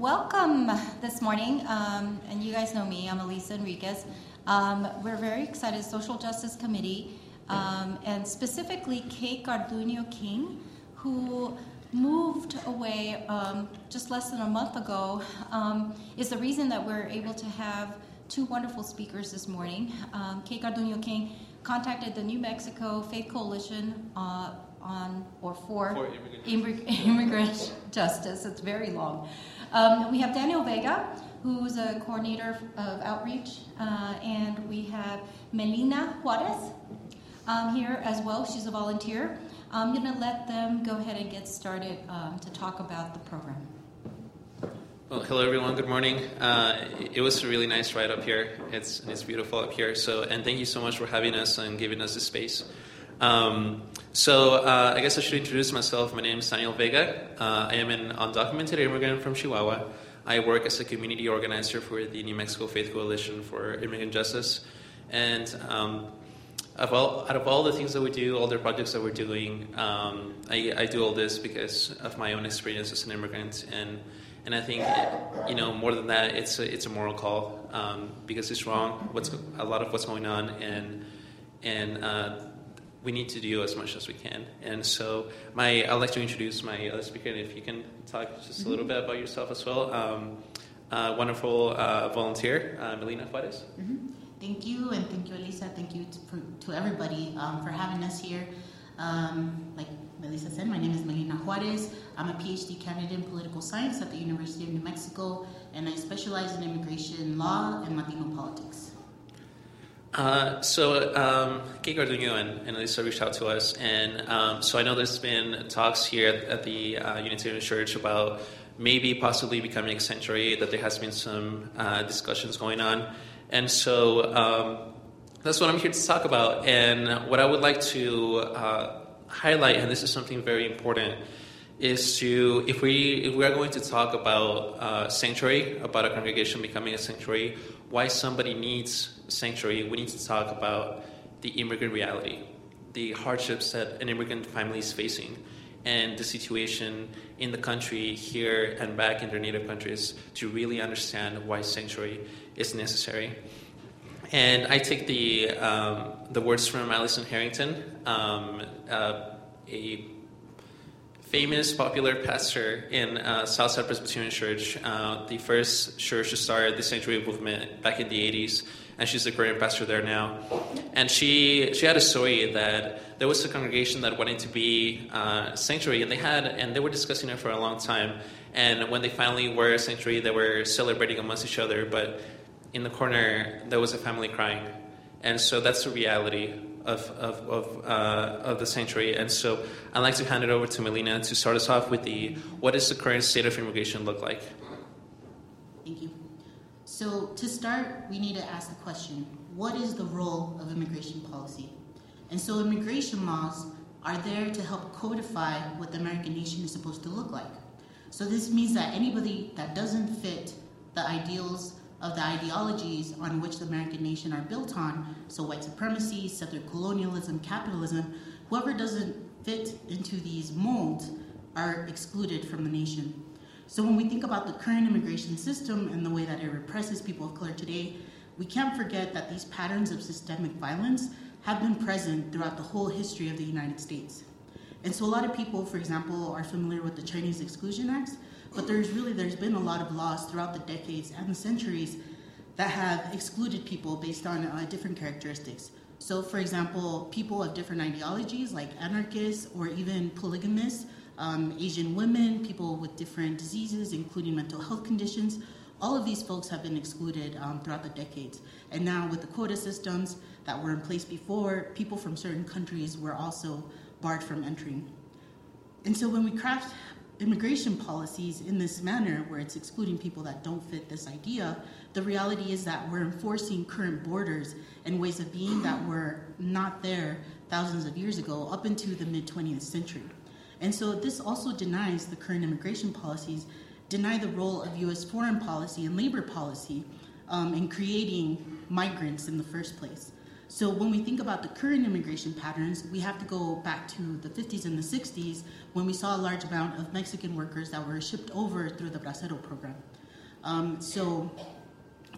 welcome this morning. Um, and you guys know me, I'm Elisa Enriquez. Um, we're very excited, Social Justice Committee, um, and specifically Kay Garduno King, who moved away um, just less than a month ago, um, is the reason that we're able to have two wonderful speakers this morning. Um, Kay Garduno King contacted the New Mexico Faith Coalition uh, on or for, For immigrant immigrant justice. It's very long. Um, we have Daniel Vega, who's a coordinator of outreach, uh, and we have Melina Juarez um, here as well. She's a volunteer. I'm going to let them go ahead and get started um, to talk about the program. Well, hello everyone. Good morning. Uh, it was a really nice ride up here. It's it's beautiful up here. So, and thank you so much for having us and giving us the space. Um, so, uh, I guess I should introduce myself. My name is Daniel Vega. Uh, I am an undocumented immigrant from Chihuahua. I work as a community organizer for the New Mexico Faith Coalition for Immigrant Justice, and um, of all, out of all the things that we do, all the projects that we're doing, um, I, I do all this because of my own experience as an immigrant, and and I think you know more than that, it's a, it's a moral call um, because it's wrong. What's a lot of what's going on, and and uh, we need to do as much as we can. And so, my I'd like to introduce my other speaker, and if you can talk just a little bit about yourself as well. Um, uh, wonderful uh, volunteer, uh, Melina Juarez. Thank you, and thank you, Elisa. Thank you to, for, to everybody um, for having us here. Um, like Melissa said, my name is Melina Juarez. I'm a PhD candidate in political science at the University of New Mexico, and I specialize in immigration law and Latino politics. Uh, so, um, Garduno and, and Elisa reached out to us, and um, so I know there's been talks here at, at the uh, Unitarian Church about maybe possibly becoming a sanctuary, that there has been some uh, discussions going on, and so um, that's what I'm here to talk about. And what I would like to uh, highlight, and this is something very important, is to if we if we are going to talk about uh, sanctuary, about a congregation becoming a sanctuary, why somebody needs sanctuary, we need to talk about the immigrant reality, the hardships that an immigrant family is facing, and the situation in the country here and back in their native countries to really understand why sanctuary is necessary. And I take the um, the words from Alison Harrington, um, uh, a famous, popular pastor in uh, Southside Presbyterian Church, uh, the first church to start the sanctuary movement back in the 80s, and she's the current pastor there now. And she she had a story that there was a congregation that wanted to be uh, sanctuary, and they had and they were discussing it for a long time. And when they finally were a sanctuary, they were celebrating amongst each other, but in the corner there was a family crying, and so that's the reality of of of, uh, of the sanctuary. And so I'd like to hand it over to Melina to start us off with the what does the current state of immigration look like? Thank you. So, to start, we need to ask the question what is the role of immigration policy? And so, immigration laws are there to help codify what the American nation is supposed to look like. So, this means that anybody that doesn't fit the ideals of the ideologies on which the American nation are built on, so white supremacy, settler colonialism, capitalism, whoever doesn't fit into these molds are excluded from the nation. So when we think about the current immigration system and the way that it represses people of color today, we can't forget that these patterns of systemic violence have been present throughout the whole history of the United States. And so a lot of people, for example, are familiar with the Chinese Exclusion Acts, but there's really there's been a lot of laws throughout the decades and the centuries that have excluded people based on uh, different characteristics. So, for example, people of different ideologies, like anarchists or even polygamists, um, Asian women, people with different diseases, including mental health conditions, all of these folks have been excluded um, throughout the decades. And now, with the quota systems that were in place before, people from certain countries were also barred from entering. And so, when we craft immigration policies in this manner, where it's excluding people that don't fit this idea, the reality is that we're enforcing current borders and ways of being that were not there thousands of years ago, up into the mid 20th century. And so, this also denies the current immigration policies, deny the role of U.S. foreign policy and labor policy um, in creating migrants in the first place. So when we think about the current immigration patterns, we have to go back to the 50s and the 60s when we saw a large amount of Mexican workers that were shipped over through the Bracero program. Um, so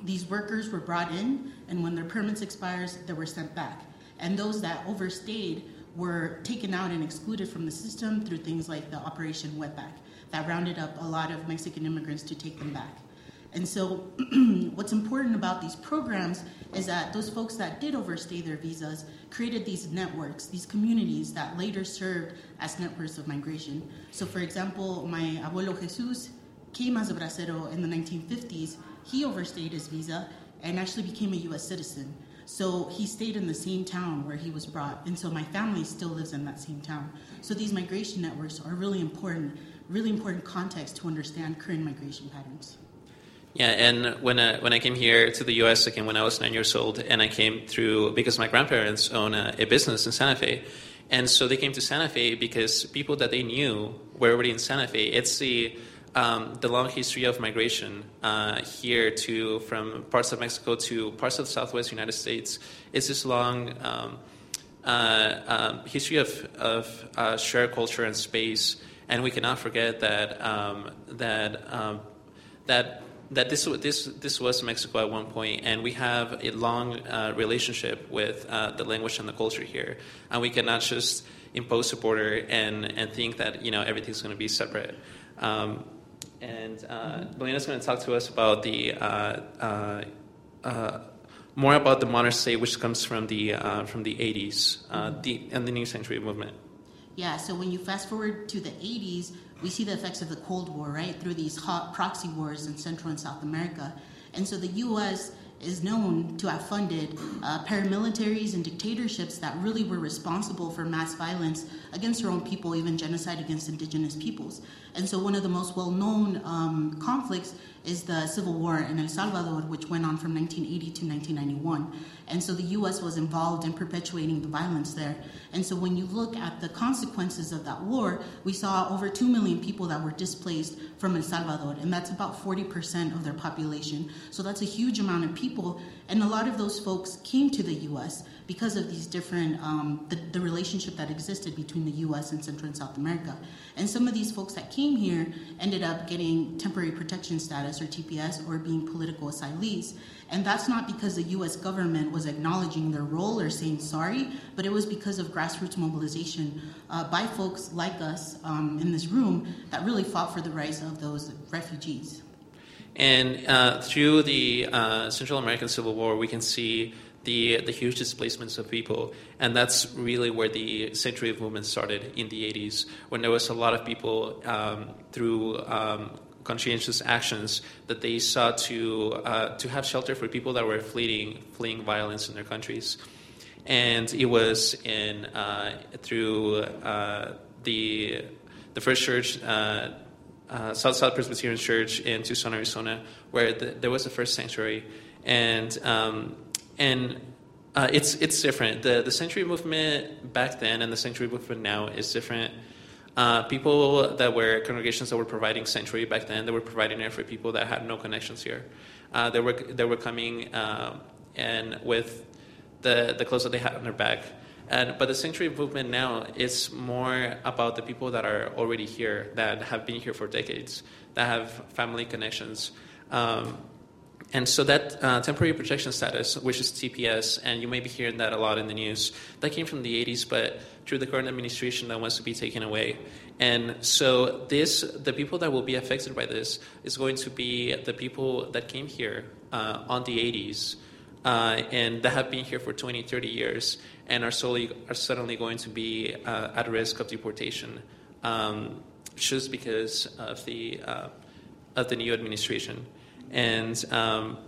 these workers were brought in, and when their permits expires, they were sent back. And those that overstayed were taken out and excluded from the system through things like the Operation Wetback that rounded up a lot of Mexican immigrants to take them back. And so, what's important about these programs is that those folks that did overstay their visas created these networks, these communities that later served as networks of migration. So, for example, my abuelo Jesus came as a bracero in the 1950s. He overstayed his visa and actually became a U.S. citizen. So he stayed in the same town where he was brought, and so my family still lives in that same town. So these migration networks are really important, really important context to understand current migration patterns. Yeah, and when I, when I came here to the U.S. again when I was nine years old, and I came through because my grandparents own a, a business in Santa Fe, and so they came to Santa Fe because people that they knew were already in Santa Fe. It's the um, the long history of migration uh, here to from parts of Mexico to parts of the Southwest United States. It's this long um, uh, um, history of of uh, shared culture and space, and we cannot forget that um, that um, that that this this this was Mexico at one point, and we have a long uh, relationship with uh, the language and the culture here, and we cannot just impose a border and and think that you know everything's going to be separate. Um, and uh, Melina's going to talk to us about the uh, uh, uh, more about the modern state, which comes from the from the 80s the, and the new sanctuary movement. Yeah. So when you fast forward to the 80s we see the effects of the Cold War, right, through these hot proxy wars in Central and South America. And so the U.S. is known to have funded uh, paramilitaries and dictatorships that really were responsible for mass violence against their own people, even genocide against indigenous peoples. And so one of the most well known um, conflicts is the civil war in El Salvador, which went on from 1980 to 1991. And so the US was involved in perpetuating the violence there. And so when you look at the consequences of that war, we saw over 2 million people that were displaced from El Salvador, and that's about 40% of their population. So that's a huge amount of people. And a lot of those folks came to the US because of these different, um, the, the relationship that existed between the US and Central and South America. And some of these folks that came here ended up getting temporary protection status or TPS or being political asylees. And that's not because the US government was acknowledging their role or saying sorry, but it was because of grassroots mobilization uh, by folks like us um, in this room that really fought for the rights of those refugees. And uh, through the uh, Central American Civil War, we can see the, the huge displacements of people. And that's really where the sanctuary of movement started in the 80s, when there was a lot of people um, through um, conscientious actions that they sought to, uh, to have shelter for people that were fleeing, fleeing violence in their countries. And it was in, uh, through uh, the, the first church, uh, uh, South South Presbyterian Church in Tucson, Arizona, where the, there was the first sanctuary. And um, and uh, it's it's different. The the sanctuary movement back then and the sanctuary movement now is different. Uh, people that were congregations that were providing sanctuary back then, they were providing it for people that had no connections here. Uh, they were they were coming um, and with the the clothes that they had on their back. And, but the sanctuary movement now is more about the people that are already here, that have been here for decades, that have family connections. Um, and so that uh, temporary protection status, which is TPS, and you may be hearing that a lot in the news, that came from the 80s, but through the current administration, that wants to be taken away. And so this, the people that will be affected by this is going to be the people that came here uh, on the 80s uh, and that have been here for 20, 30 years and are, solely, are suddenly going to be uh, at risk of deportation um, just because of the, uh, of the new administration and um,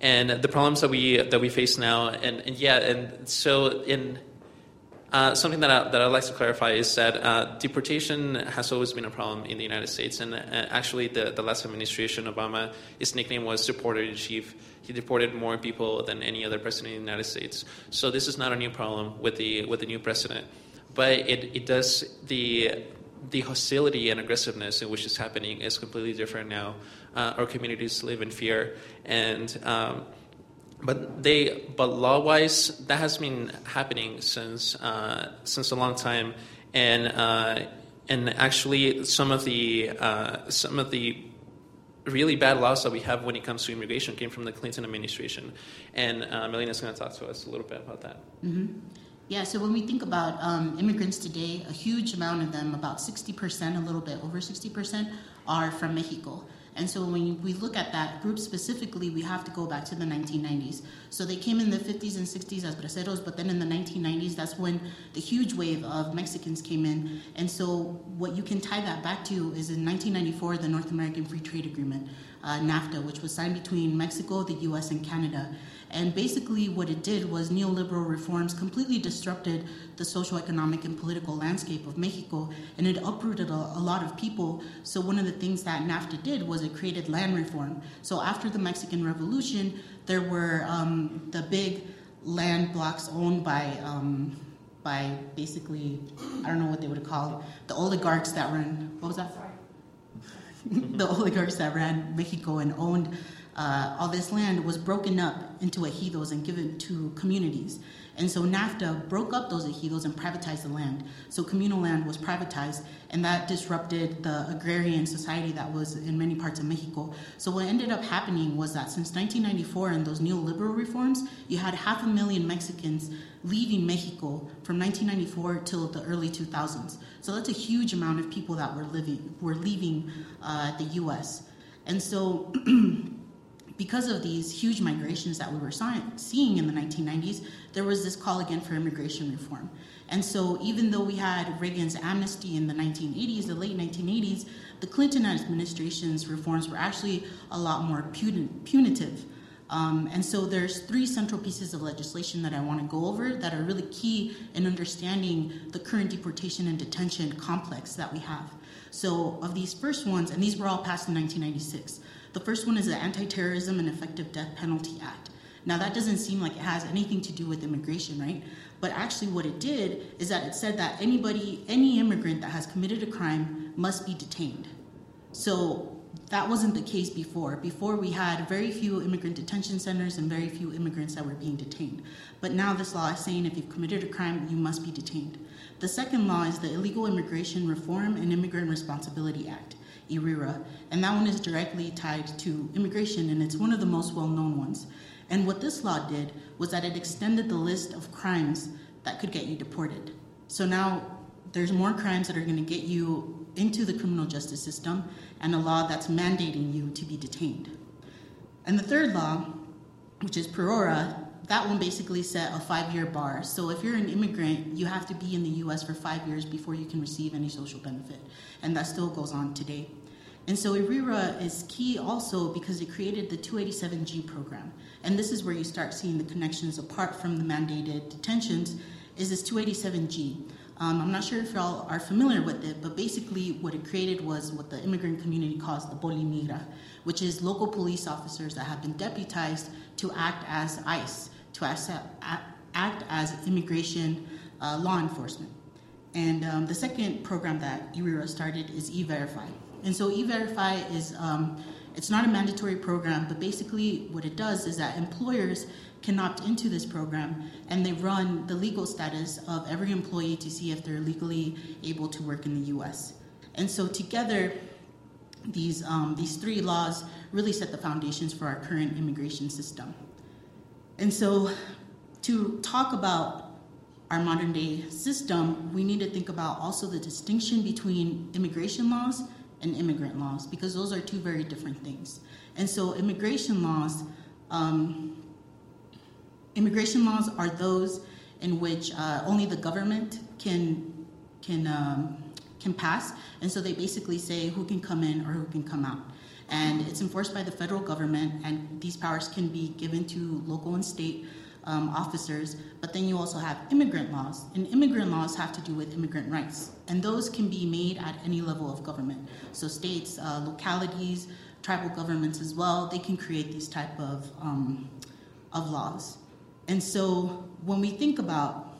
and the problems that we that we face now, and, and yeah, and so in uh, something that I, that I'd like to clarify is that uh, deportation has always been a problem in the United States, and uh, actually, the, the last administration, Obama, his nickname was "deporter in chief." He deported more people than any other president in the United States. So this is not a new problem with the with the new president, but it, it does the the hostility and aggressiveness in which it's happening is completely different now. Uh, our communities live in fear, and um, but they but law wise that has been happening since uh, since a long time and uh, and actually some of the uh, some of the really bad laws that we have when it comes to immigration came from the Clinton administration and uh, Melina's going to talk to us a little bit about that. Mm-hmm. Yeah, so when we think about um, immigrants today, a huge amount of them, about 60%, a little bit over 60%, are from Mexico. And so when we look at that group specifically, we have to go back to the 1990s. So they came in the 50s and 60s as braceros, but then in the 1990s, that's when the huge wave of Mexicans came in. And so what you can tie that back to is in 1994, the North American Free Trade Agreement, uh, NAFTA, which was signed between Mexico, the US, and Canada. And basically, what it did was neoliberal reforms completely disrupted the social, economic, and political landscape of Mexico, and it uprooted a, a, lot of people. So, one of the things that NAFTA did was it created land reform. So, after the Mexican Revolution, there were um, the big land blocks owned by um, by basically, I don't know what they would call it, the oligarchs that ran. What was that? the oligarchs that ran Mexico and owned uh, all this land was broken up into ejidos and given to communities. And so NAFTA broke up those ejidos and privatized the land. So communal land was privatized, and that disrupted the agrarian society that was in many parts of Mexico. So what ended up happening was that since 1994 and those neoliberal reforms, you had half a million Mexicans leaving Mexico from 1994 till the early 2000s. So that's a huge amount of people that were living were leaving uh, the U.S. And so. because of these huge migrations that we were seeing in the 1990s, there was this call again for immigration reform. And so, even though we had Reagan's amnesty in the 1980s, the late 1980s, the Clinton administration's reforms were actually a lot more punitive. Um, and so, there's three central pieces of legislation that I want to go over that are really key in understanding the current deportation and detention complex that we have. So, of these first ones, and these were all passed in 1996. The first one is the Anti Terrorism and Effective Death Penalty Act. Now, that doesn't seem like it has anything to do with immigration, right? But actually, what it did is that it said that anybody, any immigrant that has committed a crime must be detained. So that wasn't the case before. Before, we had very few immigrant detention centers and very few immigrants that were being detained. But now, this law is saying if you've committed a crime, you must be detained. The second law is the Illegal Immigration Reform and Immigrant Responsibility Act. IIRIRA, and that one is directly tied to immigration, and it's one of the most well known ones. And what this law did was that it extended the list of crimes that could get you deported. So now there's more crimes that are going to get you into the criminal justice system, and a law that's mandating you to be detained. And the third law, which is PRWORA, that one basically set a five year bar. So if you're an immigrant, you have to be in the US for five years before you can receive any social benefit. And that still goes on today. And so IIRIRA is key also because it created the 287G program. And this is where you start seeing the connections apart from the mandated detentions, is this 287G. Um, I'm not sure if y'all are familiar with it, but basically what it created was what the immigrant community calls the Polimigra, which is local police officers that have been deputized to act as ICE to act as immigration uh, law enforcement. And um, the second program that IIRIRA started is E-Verify. And so E-Verify is, um, it's not a mandatory program, but basically what it does is that employers can opt into this program and they run the legal status of every employee to see if they're legally able to work in the US. And so together, these, um, these three laws really set the foundations for our current immigration system. And so, to talk about our modern day system, we need to think about also the distinction between immigration laws and immigrant laws, because those are two very different things. And so, immigration laws, um, immigration laws are those in which uh, only the government can can um, can pass, and so they basically say who can come in or who can come out and it's enforced by the federal government, and these powers can be given to local and state um, officers. But then you also have immigrant laws, and immigrant laws have to do with immigrant rights, and those can be made at any level of government. So states, uh, localities, tribal governments as well, they can create these type of um, of laws. And so when we think about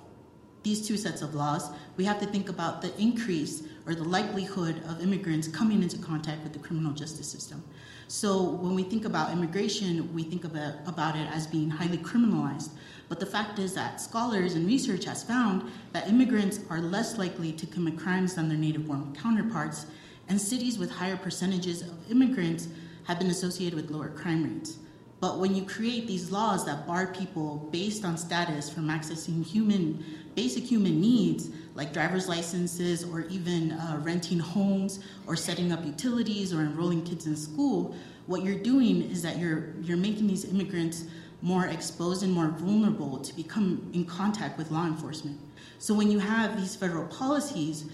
these two sets of laws, we have to think about the increase or the likelihood of immigrants coming into contact with the criminal justice system. So when we think about immigration, we think about, about it as being highly criminalized. But the fact is that scholars and research has found that immigrants are less likely to commit crimes than their native born counterparts, and cities with higher percentages of immigrants have been associated with lower crime rates. But when you create these laws that bar people based on status from accessing human, basic human needs, like driver's licenses or even uh, renting homes or setting up utilities or enrolling kids in school, what you're doing is that you're, you're making these immigrants more exposed and more vulnerable to become in contact with law enforcement. So when you have these federal policies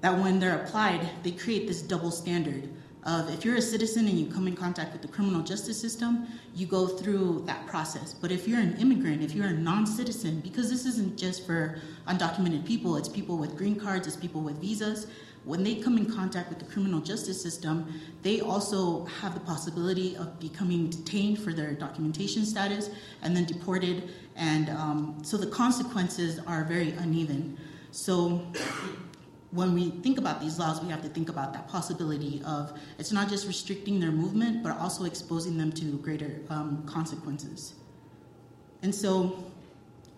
that when they're applied, they create this double standard of if you're a citizen and you come in contact with the criminal justice system, you go through that process. But if you're an immigrant, if you're a non citizen, because this isn't just for undocumented people, it's people with green cards, it's people with visas, when they come in contact with the criminal justice system, they also have the possibility of becoming detained for their documentation status and then deported. And um, so the consequences are very uneven. So when we think about these laws, we have to think about that possibility of it's not just restricting their movement, but also exposing them to greater um, consequences. And so,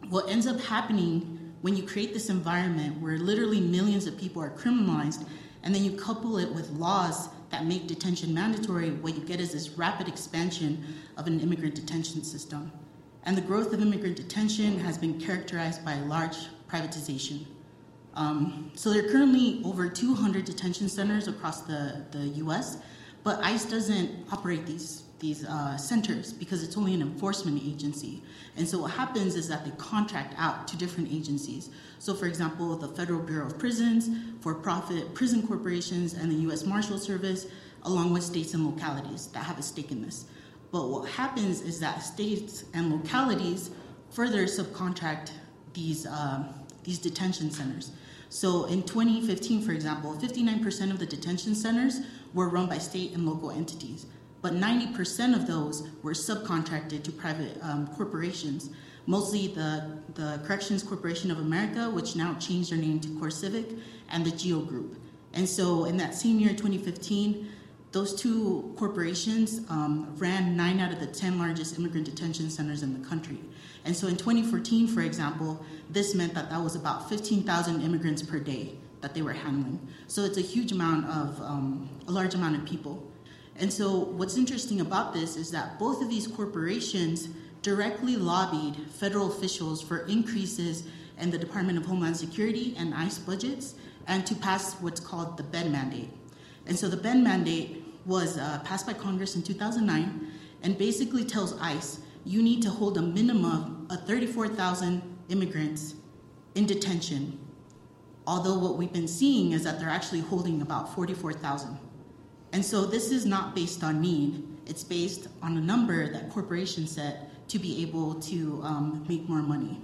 what ends up happening when you create this environment where literally millions of people are criminalized, and then you couple it with laws that make detention mandatory, what you get is this rapid expansion of an immigrant detention system. And the growth of immigrant detention has been characterized by large privatization. Um, so there are currently over 200 detention centers across the, the US, but ICE doesn't operate these, these uh, centers because it's only an enforcement agency. And so what happens is that they contract out to different agencies. So, for example, the Federal Bureau of Prisons, for profit prison corporations, and the US Marshal Service, along with states and localities that have a stake in this. But what happens is that states and localities further subcontract these, uh, these detention centers. So in 2015, for example, 59% of the detention centers were run by state and local entities, but 90% of those were subcontracted to private um, corporations, mostly the, the Corrections Corporation of America, which now changed their name to CoreCivic, and the GEO Group. And so in that same year, 2015, those two corporations um, ran nine out of the 10 largest immigrant detention centers in the country. And so in 2014, for example, this meant that that was about 15,000 immigrants per day that they were handling. So it's a huge amount of, um, a large amount of people. And so what's interesting about this is that both of these corporations directly lobbied federal officials for increases in the Department of Homeland Security and ICE budgets and to pass what's called the BED mandate. And so the BED mandate was uh, passed by Congress in 2009 and basically tells ICE you need to hold a minimum of 34,000 immigrants in detention. Although what we've been seeing is that they're actually holding about 44,000. And so this is not based on need, it's based on a number that corporations set to be able to um, make more money.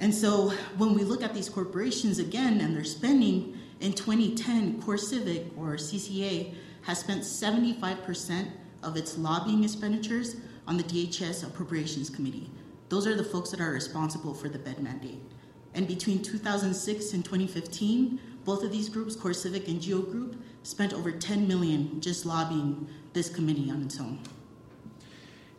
And so when we look at these corporations again and their spending, in 2010, CoreCivic or CCA has spent 75% of its lobbying expenditures on the DHS Appropriations Committee. Those are the folks that are responsible for the bed mandate. And between 2006 and 2015, both of these groups, CoreCivic and Geo Group, spent over 10 million just lobbying this committee on its own.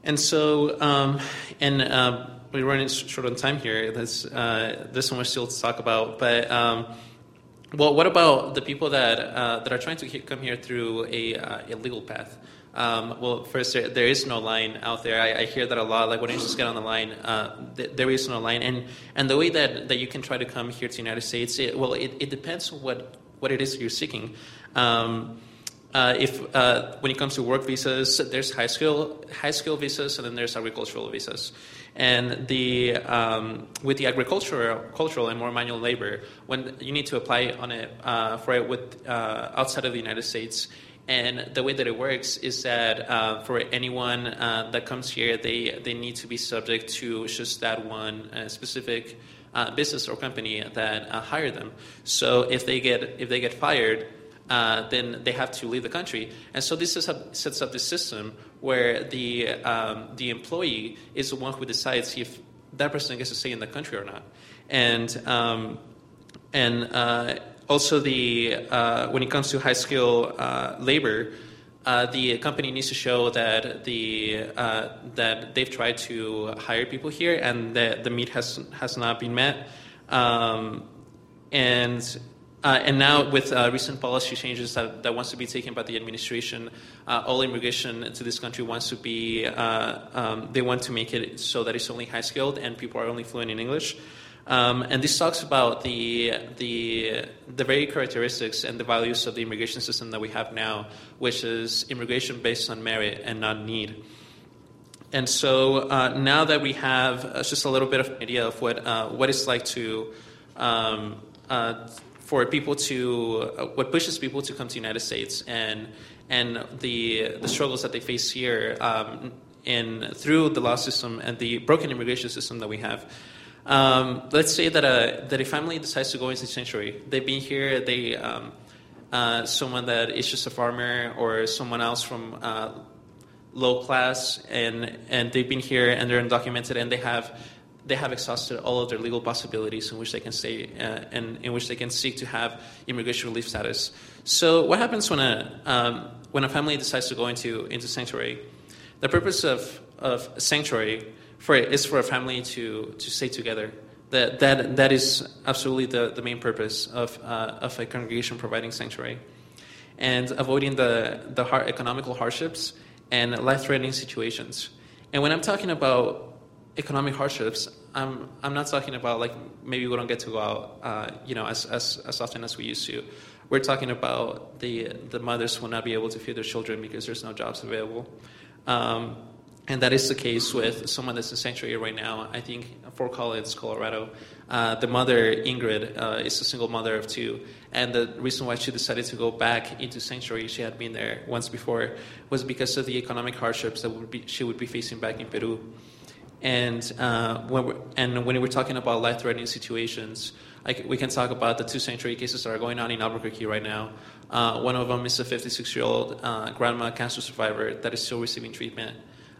And so, um, and uh, we're running short on time here. There's, uh, there's so much still to talk about, but um, well, what about the people that uh, that are trying to come here through a, uh, a legal path? Um, well, first, there, there is no line out there. I, I, hear that a lot. Like when you just get on the line, uh, th- there is no line. And and the way that, that you can try to come here to the United States, it, well, it, it depends what what it is you're seeking. Um, uh, if uh, when it comes to work visas, there's high skill high skill visas, and then there's agricultural visas. And the um, with the agricultural cultural and more manual labor, when you need to apply on it uh, for it with uh, outside of the United States, and the way that it works is that uh, for anyone uh, that comes here, they, they need to be subject to just that one uh, specific uh, business or company that hired them. So if they get if they get fired, uh, then they have to leave the country. And so this sets up the system where the um, the employee is the one who decides if that person gets to stay in the country or not. And um, and also, the uh, when it comes to high skill uh, labor, uh, the company needs to show that the uh, that they've tried to hire people here and that the meat has has not been met. Um, and uh, and now with uh, recent policy changes that, that wants to be taken by the administration, uh, all immigration to this country wants to be uh, um, they want to make it so that it's only high skilled and people are only fluent in English. Um, and this talks about the, the, the very characteristics and the values of the immigration system that we have now, which is immigration based on merit and not need. And so uh, now that we have uh, just a little bit of an idea of what, what it's like to, um, uh, for people to, uh, what pushes people to come to the United States and, and the, the struggles that they face here um, in, through the law system and the broken immigration system that we have. Um, let's say that a that a family decides to go into sanctuary. They've been here. They um, uh, someone that is just a farmer or someone else from uh, low class, and and they've been here and they're undocumented and they have they have exhausted all of their legal possibilities in which they can stay uh, and in which they can seek to have immigration relief status. So what happens when a um, when a family decides to go into into sanctuary? The purpose of of sanctuary for is for a family to, to stay together. That, that, that is absolutely the, the main purpose of, uh, of a congregation providing sanctuary. And avoiding the, the hard, economical hardships and life threatening situations. And when I'm talking about economic hardships, I'm, I'm not talking about like maybe we don't get to go out, uh, you know, as, as, as often as we used to. We're talking about the, the mothers will not be able to feed their children because there's no jobs available. Um, and that is the case with someone that's in sanctuary right now. I think Fort Collins, Colorado. Uh, the mother, Ingrid, uh, is a single mother of two. And the reason why she decided to go back into sanctuary, she had been there once before, was because of the economic hardships that would be, she would be facing back in Peru. And, uh, when we're, and when we're talking about life threatening situations, like we can talk about the two sanctuary cases that are going on in Albuquerque right now. Uh, one of them is a 56 year old uh, grandma cancer survivor that is still receiving treatment.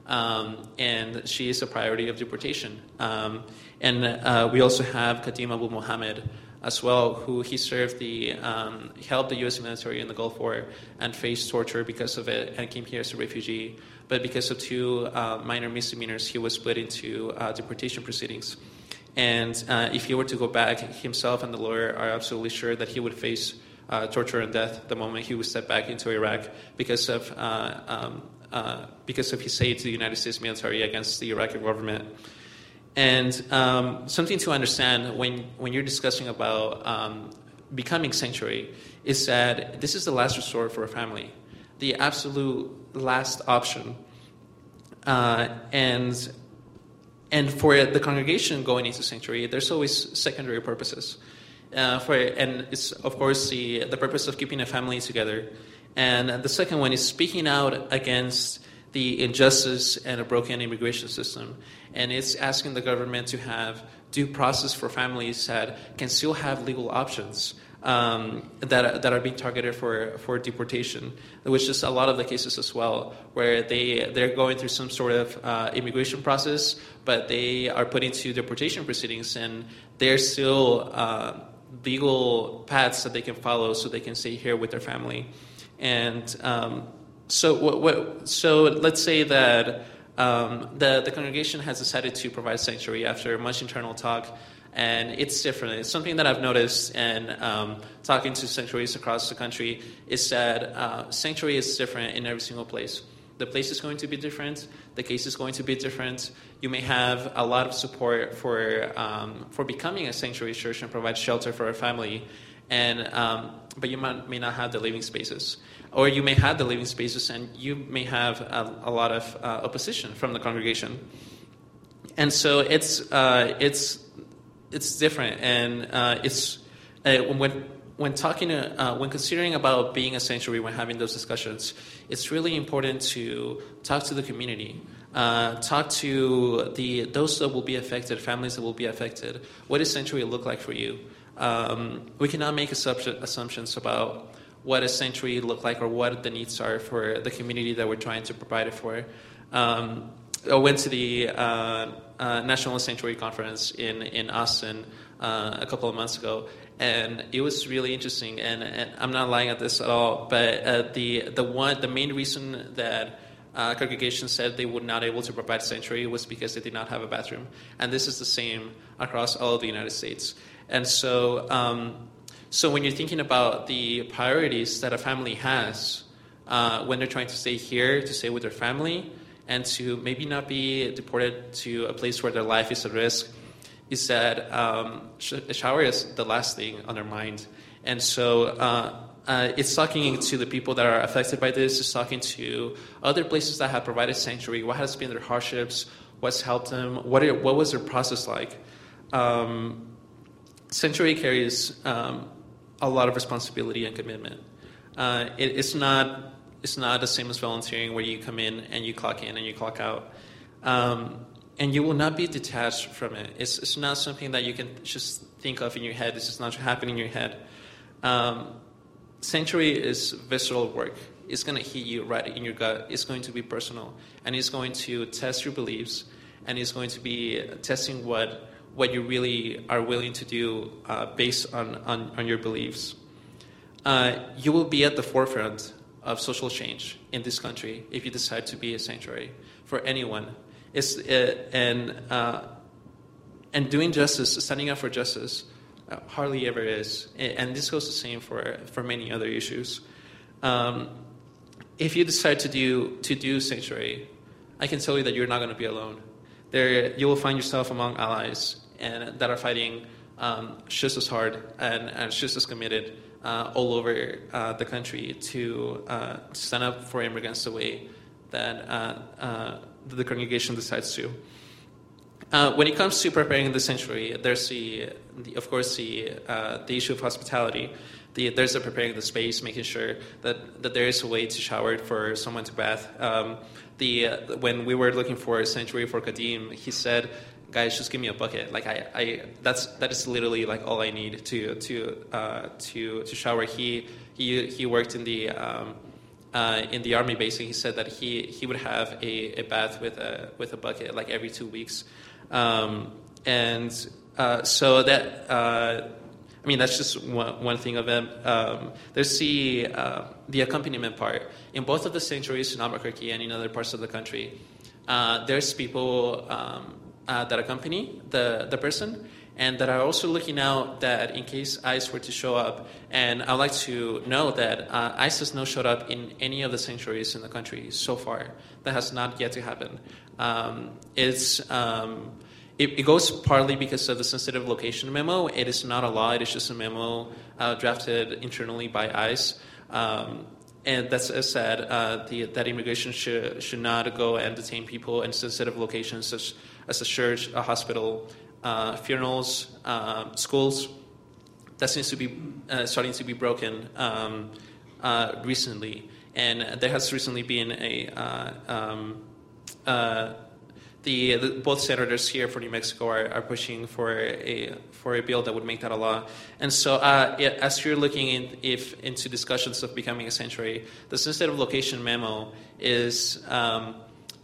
Um, and she is a priority of deportation. Um, and uh, we also have Kadim Abu Mohammed as well, who he served the, um, helped the U.S. military in the Gulf War and faced torture because of it and came here as a refugee. But because of two uh, minor misdemeanors, he was split into uh, deportation proceedings. And uh, if he were to go back, himself and the lawyer are absolutely sure that he would face uh, torture and death the moment he would step back into Iraq because of uh, um, because of his aid to the United States military against the Iraqi government. And um, something to understand when, when you're discussing about um, becoming sanctuary is that this is the last resort for a family, the absolute last option. Uh, and, and for the congregation going into sanctuary, there's always secondary purposes. Uh, for, and it's, of course, the, the purpose of keeping a family together and the second one is speaking out against the injustice and a broken immigration system. And it's asking the government to have due process for families that can still have legal options um, that, that are being targeted for, for deportation, which is a lot of the cases as well, where they, they're going through some sort of uh, immigration process, but they are put into deportation proceedings and they're still uh, legal paths that they can follow so they can stay here with their family. And um, so, what, what, so let's say that um, the, the congregation has decided to provide sanctuary after much internal talk, and it's different. It's something that I've noticed and um, talking to sanctuaries across the country is that uh, sanctuary is different in every single place. The place is going to be different. The case is going to be different. You may have a lot of support for um, for becoming a sanctuary church and provide shelter for a family, and um, but you might, may not have the living spaces. Or you may have the living spaces and you may have a, a lot of uh, opposition from the congregation. And so it's, uh, it's, it's different. And uh, it's, uh, when, when talking, uh, when considering about being a sanctuary, when having those discussions, it's really important to talk to the community. Uh, talk to the those that will be affected, families that will be affected. What does sanctuary look like for you? Um, we cannot make assumptions about what a sanctuary look like or what the needs are for the community that we're trying to provide it for. Um, I went to the uh, uh, National Sanctuary Conference in, in Austin uh, a couple of months ago, and it was really interesting. And, and I'm not lying at this at all, but uh, the the one the main reason that uh, congregation said they were not able to provide sanctuary was because they did not have a bathroom, and this is the same across all of the United States. And so, um, so when you're thinking about the priorities that a family has uh, when they're trying to stay here, to stay with their family, and to maybe not be deported to a place where their life is at risk, is that um, a shower is the last thing on their mind. And so uh, uh, it's talking to the people that are affected by this, it's talking to other places that have provided sanctuary, what has been their hardships, what's helped them, what, what was their process like. Um, sanctuary carries um, a lot of responsibility and commitment. Uh, it, it's not it's not the same as volunteering where you come in and you clock in and you clock out. Um, and you will not be detached from it. It's, it's not something that you can just think of in your head. This is not happening in your head. Um, sanctuary is visceral work. It's going to hit you right in your gut. It's going to be personal, and it's going to test your beliefs, and it's going to be testing what what you really are willing to do uh, based on, on, on your beliefs. Uh, you will be at the forefront of social change in this country if you decide to be a sanctuary for anyone. It's, uh, and, uh, and doing justice, standing up for justice, uh, hardly ever is. And this goes the same for, for many other issues. Um, if you decide to do, to do sanctuary, I can tell you that you're not going to be alone. There, you will find yourself among allies and that are fighting um, just as hard and, and just as committed uh, all over uh, the country to uh, stand up for immigrants the way that uh, uh, the congregation decides to. Uh, when it comes to preparing the sanctuary, there's the, the of course the the issue of hospitality. The, there's the preparing the space, making sure that, that there is a way to shower for someone to bath. Um, the when we were looking for a sanctuary for Kadim, he said guys, just give me a bucket. Like I, I that's that is literally like all I need to to uh, to to shower. He he he worked in the um, uh, in the army base, and he said that he he would have a, a bath with a with a bucket like every two weeks, um, and uh, so that. Uh, I mean, that's just one, one thing of them. Um, there's the, uh, the accompaniment part. In both of the sanctuaries in Albuquerque and in other parts of the country, uh, there's people um, uh, that accompany the, the person and that are also looking out that in case ICE were to show up, and I'd like to know that uh, ICE has not showed up in any of the sanctuaries in the country so far. That has not yet to happen. Um, it's um, it, it, goes partly because of the sensitive location memo. It is not a law; it is just a memo uh, drafted internally by ICE. Um, and that's as said, uh, the, that immigration should, should not go and detain people in sensitive locations such as a church, a hospital, uh, funerals, uh, schools. That seems to be uh, starting to be broken um, uh, recently, and there has recently been a uh, um, uh, the, the, both senators here for New Mexico are, are, pushing for a for a bill that would make that a law. And so, uh, it, as you're looking in, if into discussions of becoming a sanctuary, the sensitive location memo is um,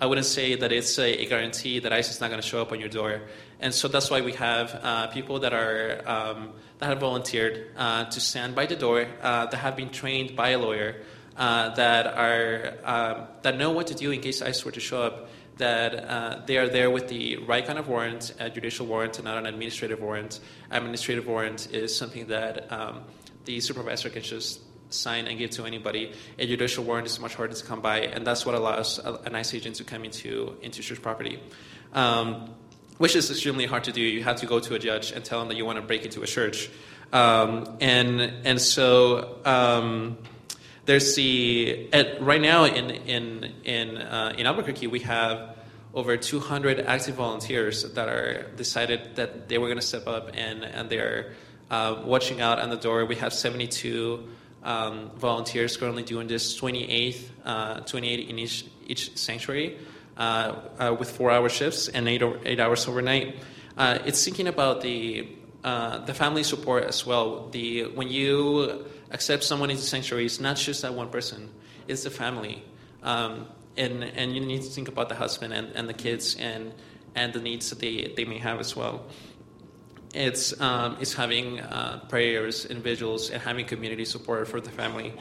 I wouldn't say that it's a, a guarantee that ICE is not going to show up on your door. And so that's why we have uh, people that are um, that have volunteered uh, to stand by the door, uh, that have been trained by a lawyer, uh, that are um, that know what to do in case ICE were to show up. That uh, they are there with the right kind of warrant, a judicial warrant, and not an administrative warrant. Administrative warrant is something that um, the supervisor can just sign and give to anybody. A judicial warrant is much harder to come by, and that's what allows an ICE agent to come into into church property. Um, which is extremely hard to do. You have to go to a judge and tell them that you want to break into a church, um, and and so um, there's the at, right now in in in uh, in Albuquerque we have over 200 active volunteers that are decided that they were going to step up and and they're uh, watching out on the door. We have 72 um, volunteers currently doing this 28, uh, 28 in each, each sanctuary uh, uh, with four hour shifts and eight, eight hours overnight. Uh, it's thinking about the, uh, the family support as well. The, when you accept someone into sanctuary, it's not just that one person, it's the family. Um, and, and you need to think about the husband and, and the kids and, and the needs that they, they may have as well. It's um, it's having uh, prayers and vigils and having community support for the family.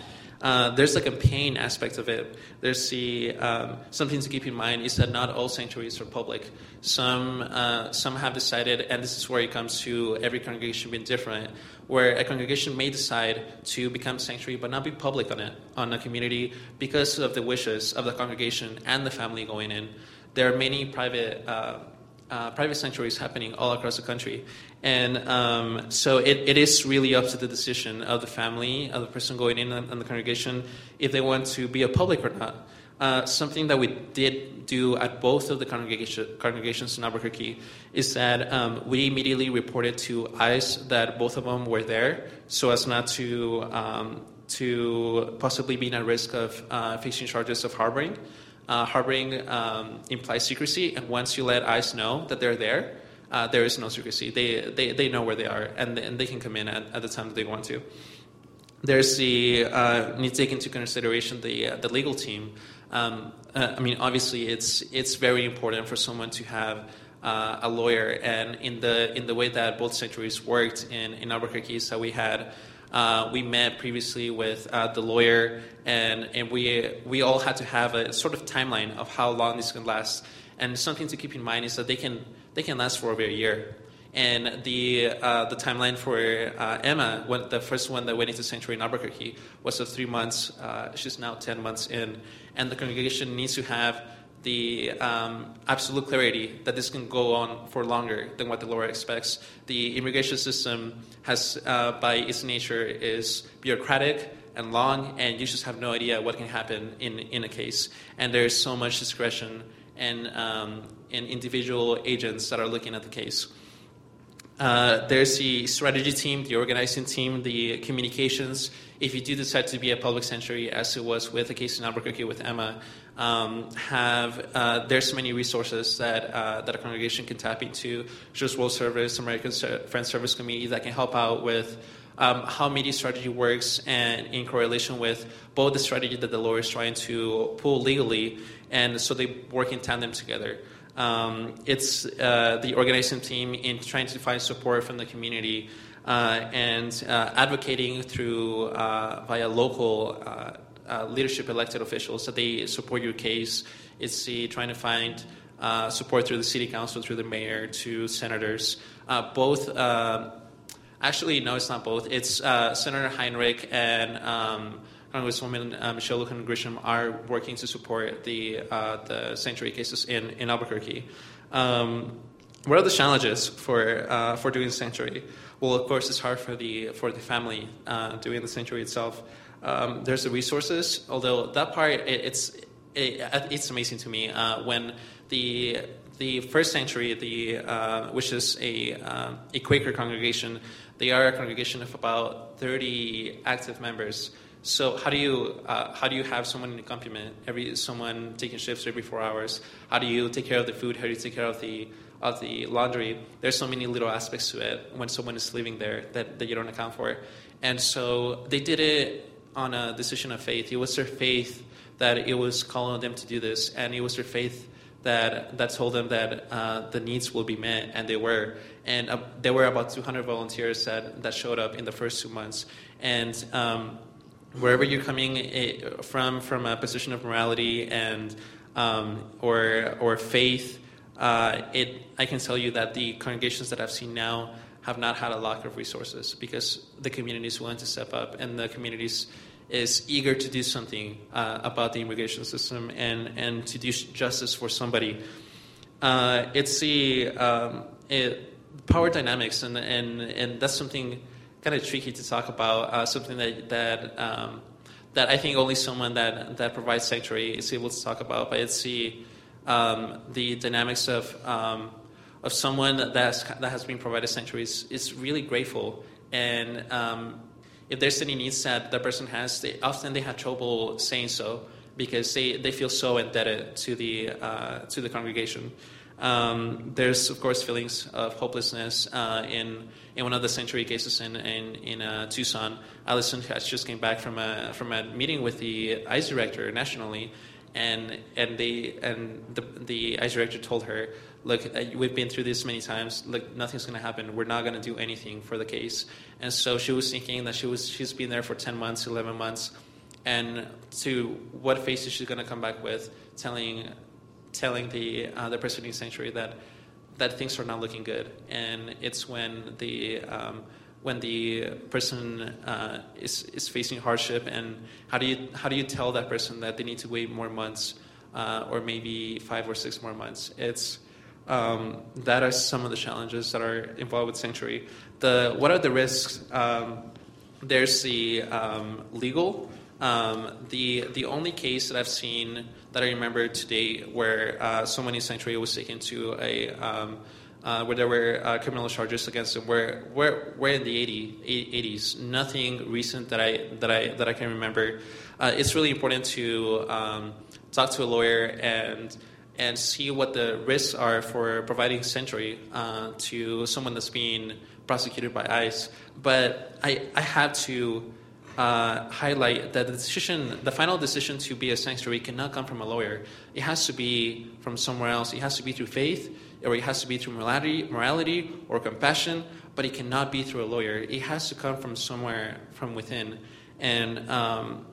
Uh, there's a campaign aspect of it. There's the um, something to keep in mind is that not all sanctuaries are public. Some uh, some have decided, and this is where it comes to every congregation being different, where a congregation may decide to become sanctuary but not be public on it on a community because of the wishes of the congregation and the family going in. There are many private. Uh, uh, private sanctuaries happening all across the country. And um, so it, it is really up to the decision of the family, of the person going in and the congregation, if they want to be a public or not. Uh, something that we did do at both of the congregation, congregations in Albuquerque is that um, we immediately reported to ICE that both of them were there so as not to, um, to possibly be at risk of uh, facing charges of harboring. Uh, harboring um, implies secrecy, and once you let ICE know that they're there, uh, there is no secrecy. They, they, they know where they are, and, and they can come in at, at the time that they want to. There's the uh, need to take into consideration the uh, the legal team. Um, uh, I mean, obviously, it's it's very important for someone to have uh, a lawyer, and in the in the way that both sanctuaries worked in in Albuquerque, so we had uh, we met previously with uh, the lawyer, and, and we, we all had to have a sort of timeline of how long this can last. And something to keep in mind is that they can, they can last for over a year. And the, uh, the timeline for uh, Emma, when, the first one that went into Sanctuary in Albuquerque, was of three months. Uh, she's now 10 months in. And the congregation needs to have the um, absolute clarity that this can go on for longer than what the law expects. The immigration system has, uh, by its nature, is bureaucratic and long, and you just have no idea what can happen in, in a case. And there's so much discretion and, um, and individual agents that are looking at the case. Uh, there's the strategy team, the organizing team, the communications. If you do decide to be a public sanctuary, as it was with the case in Albuquerque with Emma, um, have uh, there's many resources that uh, that a congregation can tap into. Church World Service, American Friends Service Committee that can help out with um, how media strategy works and in correlation with both the strategy that the lawyer is trying to pull legally, and so they work in tandem together. Um, it's uh, the organizing team in trying to find support from the community uh, and uh, advocating through uh, via local uh, uh, leadership elected officials that they support your case. It's trying to find support through the city council, through the mayor, to senators. both, actually, no, it's not both. It's Senator Heinrich and um, Congresswoman uh, Michelle Lujan Grisham are working to support the uh, the sanctuary cases in in Albuquerque. Um, what are the challenges for uh, for doing sanctuary? Well, of course, it's hard for the for the family uh, doing the sanctuary itself. Um, there's the resources, although that part it, it's it, it's amazing to me uh, when the the first sanctuary, the uh, which is a a Quaker congregation, they are a congregation of about 30 active members. So how do you uh, how do you have someone in accompaniment every someone taking shifts every four hours? How do you take care of the food? How do you take care of the of the laundry? There's so many little aspects to it when someone is living there that, that you don't account for. And so they did it on a decision of faith. It was their faith that it was calling on them to do this, and it was their faith that that told them that uh, the needs will be met, and they were. And uh, there were about 200 volunteers that that showed up in the first two months, and. Um, wherever you're coming from, from a position of morality and um, or or faith, uh, it I can tell you that the congregations that I've seen now have not had a lack of resources because the community is willing to step up and the community is eager to do something uh, about the immigration system and, and to do justice for somebody. Uh, it's the um, it, power dynamics, and, and, and that's something kind of tricky to talk about. Uh, something that that um, that I think only someone that that provides sanctuary is able to talk about. But it's the um, the dynamics of um, of someone that has, that has been provided sanctuary is, is really grateful. And um, if there's any needs that that person has, they, often they have trouble saying so because they, they feel so indebted to the uh, to the congregation. Um, there's of course feelings of hopelessness uh, in in one of the sanctuary cases in in, in uh, Tucson. Allison has just came back from a from a meeting with the ICE director nationally, and and they and the the ICE director told her, look, uh, we've been through this many times. Look, nothing's going to happen. We're not going to do anything for the case. And so she was thinking that she was she's been there for ten months, eleven months, and to what face is she going to come back with, telling telling the uh, the preceding sanctuary that that things are not looking good. And it's when the um, when the person uh, is, is facing hardship and how do you how do you tell that person that they need to wait more months uh, or maybe five or six more months? It's um, that are some of the challenges that are involved with sanctuary. The what are the risks? Um, there's the um, legal. Um, the the only case that I've seen that I remember today where uh, someone in sanctuary was taken to a um, uh, where there were uh, criminal charges against them Where were, were in the 80, 80s. Nothing recent that I, that I, that I can remember. Uh, it's really important to um, talk to a lawyer and, and see what the risks are for providing sanctuary uh, to someone that's being prosecuted by ICE. But I, I had to uh, highlight that the decision, the final decision to be a sanctuary cannot come from a lawyer. It has to be from somewhere else. It has to be through faith or it has to be through morality, morality or compassion, but it cannot be through a lawyer. It has to come from somewhere from within. And um,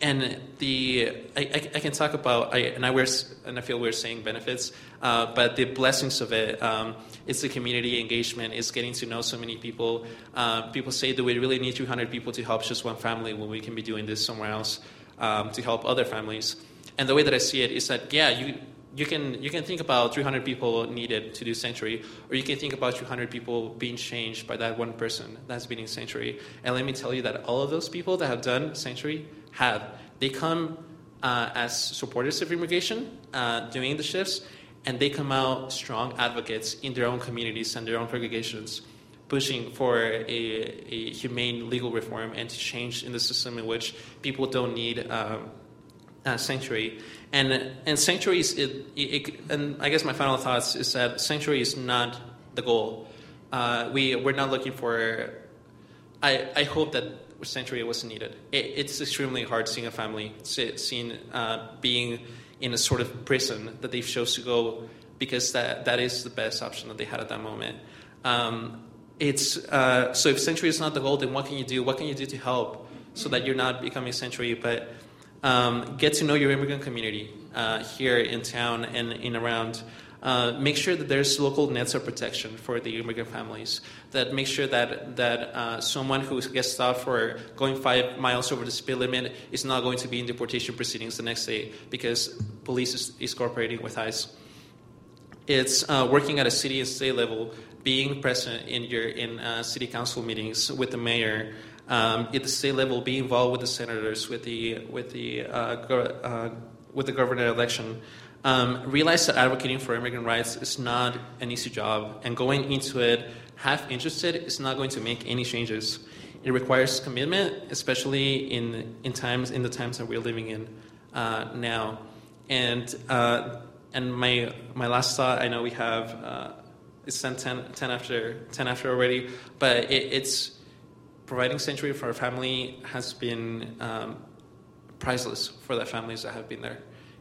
and the I, I, I, can talk about I, and I wear and I feel we're saying benefits, uh, but the blessings of it. Um, it's the community engagement. is getting to know so many people. Uh, people say that we really need 200 people to help just one family when we can be doing this somewhere else um, to help other families. And the way that I see it is that yeah, you you can you can think about 300 people needed to do sanctuary, or you can think about 300 people being changed by that one person that's been in sanctuary. And let me tell you that all of those people that have done sanctuary have they come uh, as supporters of immigration, uh, doing the shifts, and they come out strong advocates in their own communities and their own congregations, pushing for a, a humane legal reform and to change in the system in which people don't need. Um, uh, sanctuary. And, and sanctuary is, it, it, and I guess my final thoughts is that sanctuary is not the goal. Uh, we, we're not looking for, I, I hope that sanctuary was needed. It, it's extremely hard seeing a family, seeing uh, being in a sort of prison that they've chose to go because that, that is the best option that they had at that moment. Um, it's, uh, so if sanctuary is not the goal, then what can you do? What can you do to help so that you're not becoming sanctuary, but um, get to know your immigrant community uh, here in town and in around. Uh, make sure that there's local nets of protection for the immigrant families. That make sure that that uh, someone who gets stopped for going five miles over the speed limit is not going to be in deportation proceedings the next day because police is, is cooperating with ICE. It's uh, working at a city and state level, being present in your in uh, city council meetings with the mayor um, at the state level, be involved with the senators, with the with the uh, go, uh, with the governor election. Um, realize that advocating for immigrant rights is not an easy job, and going into it half interested is not going to make any changes. It requires commitment, especially in in times in the times that we're living in uh, now. And uh, and my my last thought, I know we have uh, it's 10, 10, 10 after 10 after already, but it, it's providing sanctuary for a family has been um, priceless for the families that have been there.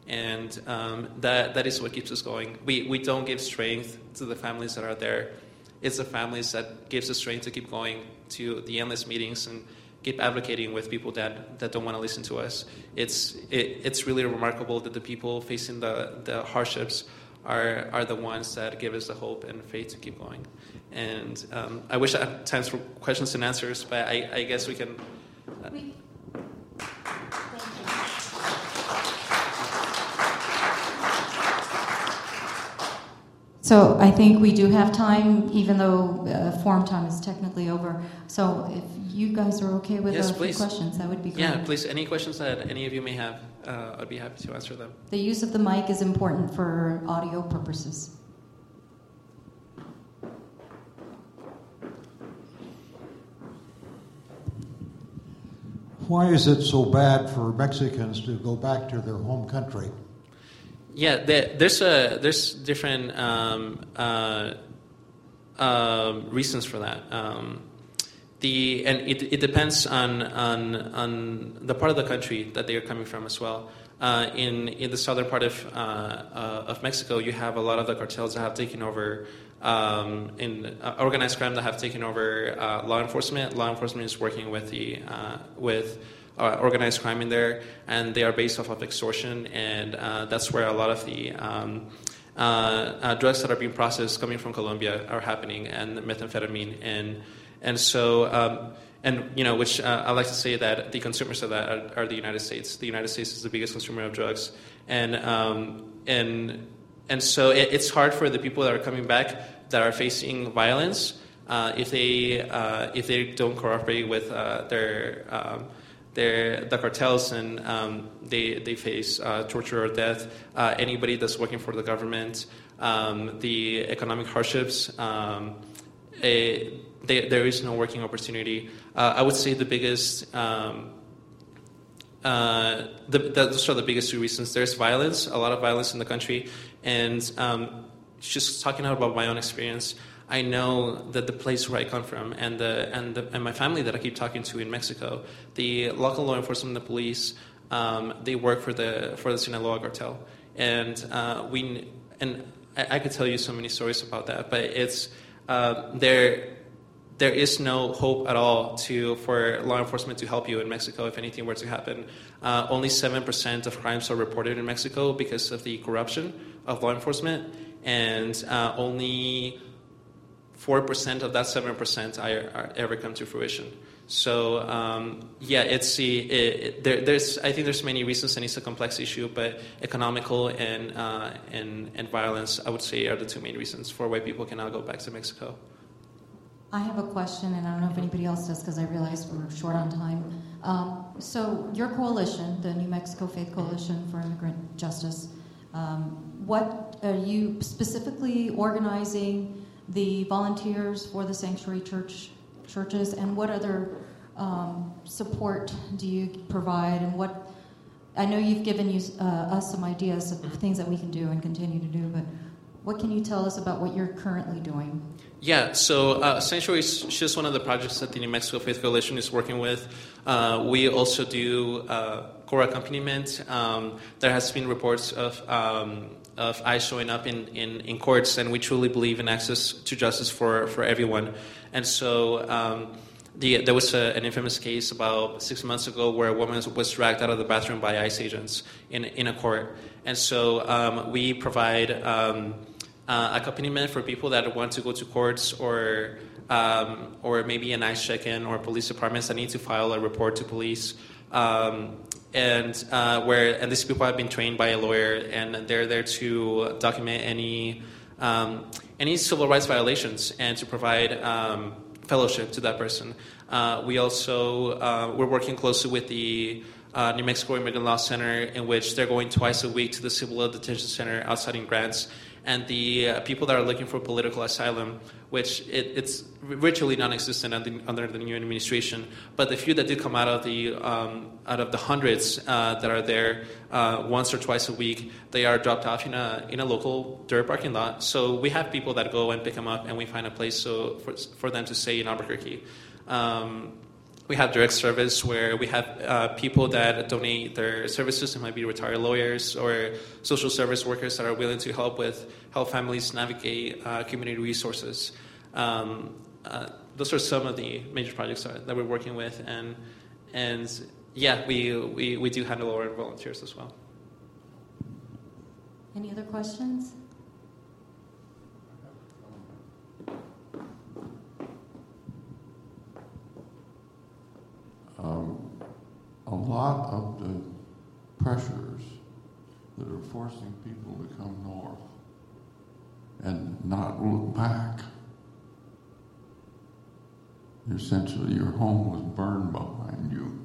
And um, that, that is what keeps us going. We, we don't give strength to the families that are there. It's the families that gives us strength to keep going to the endless meetings and keep advocating with people that, that don't want to listen to us. It's, it, it's really remarkable that the people facing the, the hardships are, are the ones that give us the hope and faith to keep going. And um, I wish I had time for questions and answers, but I, I guess we can. Uh, we, So I think we do have time, even though uh, form time is technically over. So if you guys are okay with yes, a few questions, that would be great. Yeah, please. Any questions that any of you may have, uh, I'd be happy to answer them. The use of the mic is important for audio purposes. Why is it so bad for Mexicans to go back to their home country? Yeah, there's a there's different um, uh, uh, reasons for that. Um, the and it, it depends on, on on the part of the country that they are coming from as well. uh, in in the southern part of uh, uh, of Mexico, you have a lot of the cartels that have taken over um, in uh, organized crime that have taken over law enforcement. Law enforcement is working with the with uh, organized crime in there, and they are based off of extortion, and uh, that's where a lot of the um, uh, uh, drugs that are being processed coming from Colombia are happening, and methamphetamine, and and so. Um, and you know, which uh, I like to say that the consumers of that are, are, the United States. The United States is the biggest consumer of drugs, and um, and and so it, it's hard for the people that are coming back that are facing violence uh, if they uh, if they don't cooperate with uh, their um, the cartels and um, they they face uh, torture or death. Uh, anybody that's working for the government, um, the economic hardships. Um, a, they, there is no working opportunity. Uh, I would say the biggest, um, uh, the, those are the biggest two reasons. There's violence, a lot of violence in the country, and um, just talking about my own experience. I know that the place where I come from and the, and the, and my family that I keep talking to in Mexico, the local law enforcement, the police, um, they work for the for the Sinaloa cartel, and uh, we and I, I, could tell you so many stories about that, but it's uh, there there is no hope at all to for law enforcement to help you in Mexico if anything were to happen. Uh, only seven percent of crimes are reported in Mexico because of the corruption of law enforcement, and uh, only four percent of that seven percent ever come to fruition. So um, yeah, it's it, it, there, there's I think there's many reasons and it's a complex issue, but economical and uh, and and violence I would say are the two main reasons for why people cannot go back to Mexico. I have a question, and I don't know if anybody else does because I realize we're short on time. Um, so, your coalition, the New Mexico Faith Coalition for Immigrant Justice, um, what are you specifically organizing the volunteers for the sanctuary church churches, and what other um, support do you provide, and what? I know you've given you, uh, us some ideas of things that we can do and continue to do, but what can you tell us about what you're currently doing? Yeah, so uh, Sanctuary is just one of the projects that the New Mexico Faith Coalition is working with. Uh, we also do uh, core accompaniment. Um, there has been reports of um, of ICE showing up in, in, in, courts, and we truly believe in access to justice for, for everyone. And so um, the, there was a, an infamous case about six months ago where a woman was dragged out of the bathroom by ICE agents in, in a court. And so um, we provide um, uh, accompaniment for people that want to go to courts or um, or maybe an ICE check-in or police departments that need to file a report to police. Um, and uh, where and these people have been trained by a lawyer and they're there to document any um, any civil rights violations and to provide um, fellowship to that person. Uh, we also uh, we're working closely with the uh, New Mexico Immigrant Law Center, in which they're going twice a week to the Cibola Detention Center outside in Grants and the uh, people that are looking for political asylum, which it, it's virtually non-existent under, under, the new administration. But the few that did come out of the um, out of the hundreds uh, that are there uh, once or twice a week, they are dropped off in a in a local dirt parking lot. So we have people that go and pick them up, and we find a place so for, for them to stay in Albuquerque. Um, we have direct service where we have uh, people that donate their services. It might be retired lawyers or social service workers that are willing to help with help families navigate uh, community resources. Um, uh, those are some of the major projects that, we're working with, and and yeah, we, we, we do handle our volunteers as well. Any other questions? Um, a lot of the pressures that are forcing people to come north and not look back. Essentially, your home was burned behind you,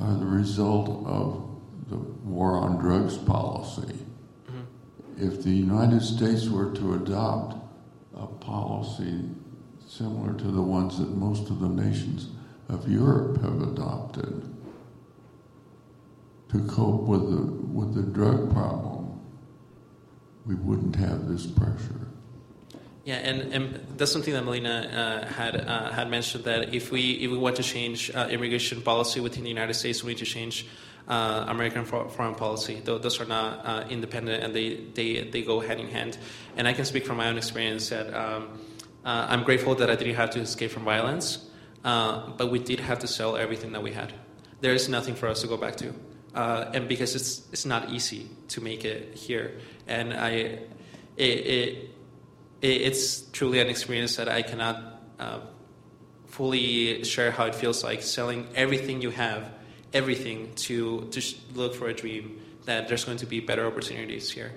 are the result of the war on drugs policy. Mm-hmm. If the United States were to adopt a policy similar to the ones that most of the nations of Europe have adopted to cope with the, with the drug problem, we wouldn't have this pressure. Yeah, and, and that's something that Melina uh, had uh, had mentioned that if we if we want to change uh, immigration policy within the United States, we need to change uh, American foreign policy. Those are not uh, independent, and they, they they go hand in hand. And I can speak from my own experience that um, uh, I'm grateful that I didn't have to escape from violence, uh, but we did have to sell everything that we had. There is nothing for us to go back to, uh, and because it's it's not easy to make it here, and I it, it, it it's truly an experience that I cannot uh, fully share how it feels like selling everything you have, everything to to look for a dream that there's going to be better opportunities here.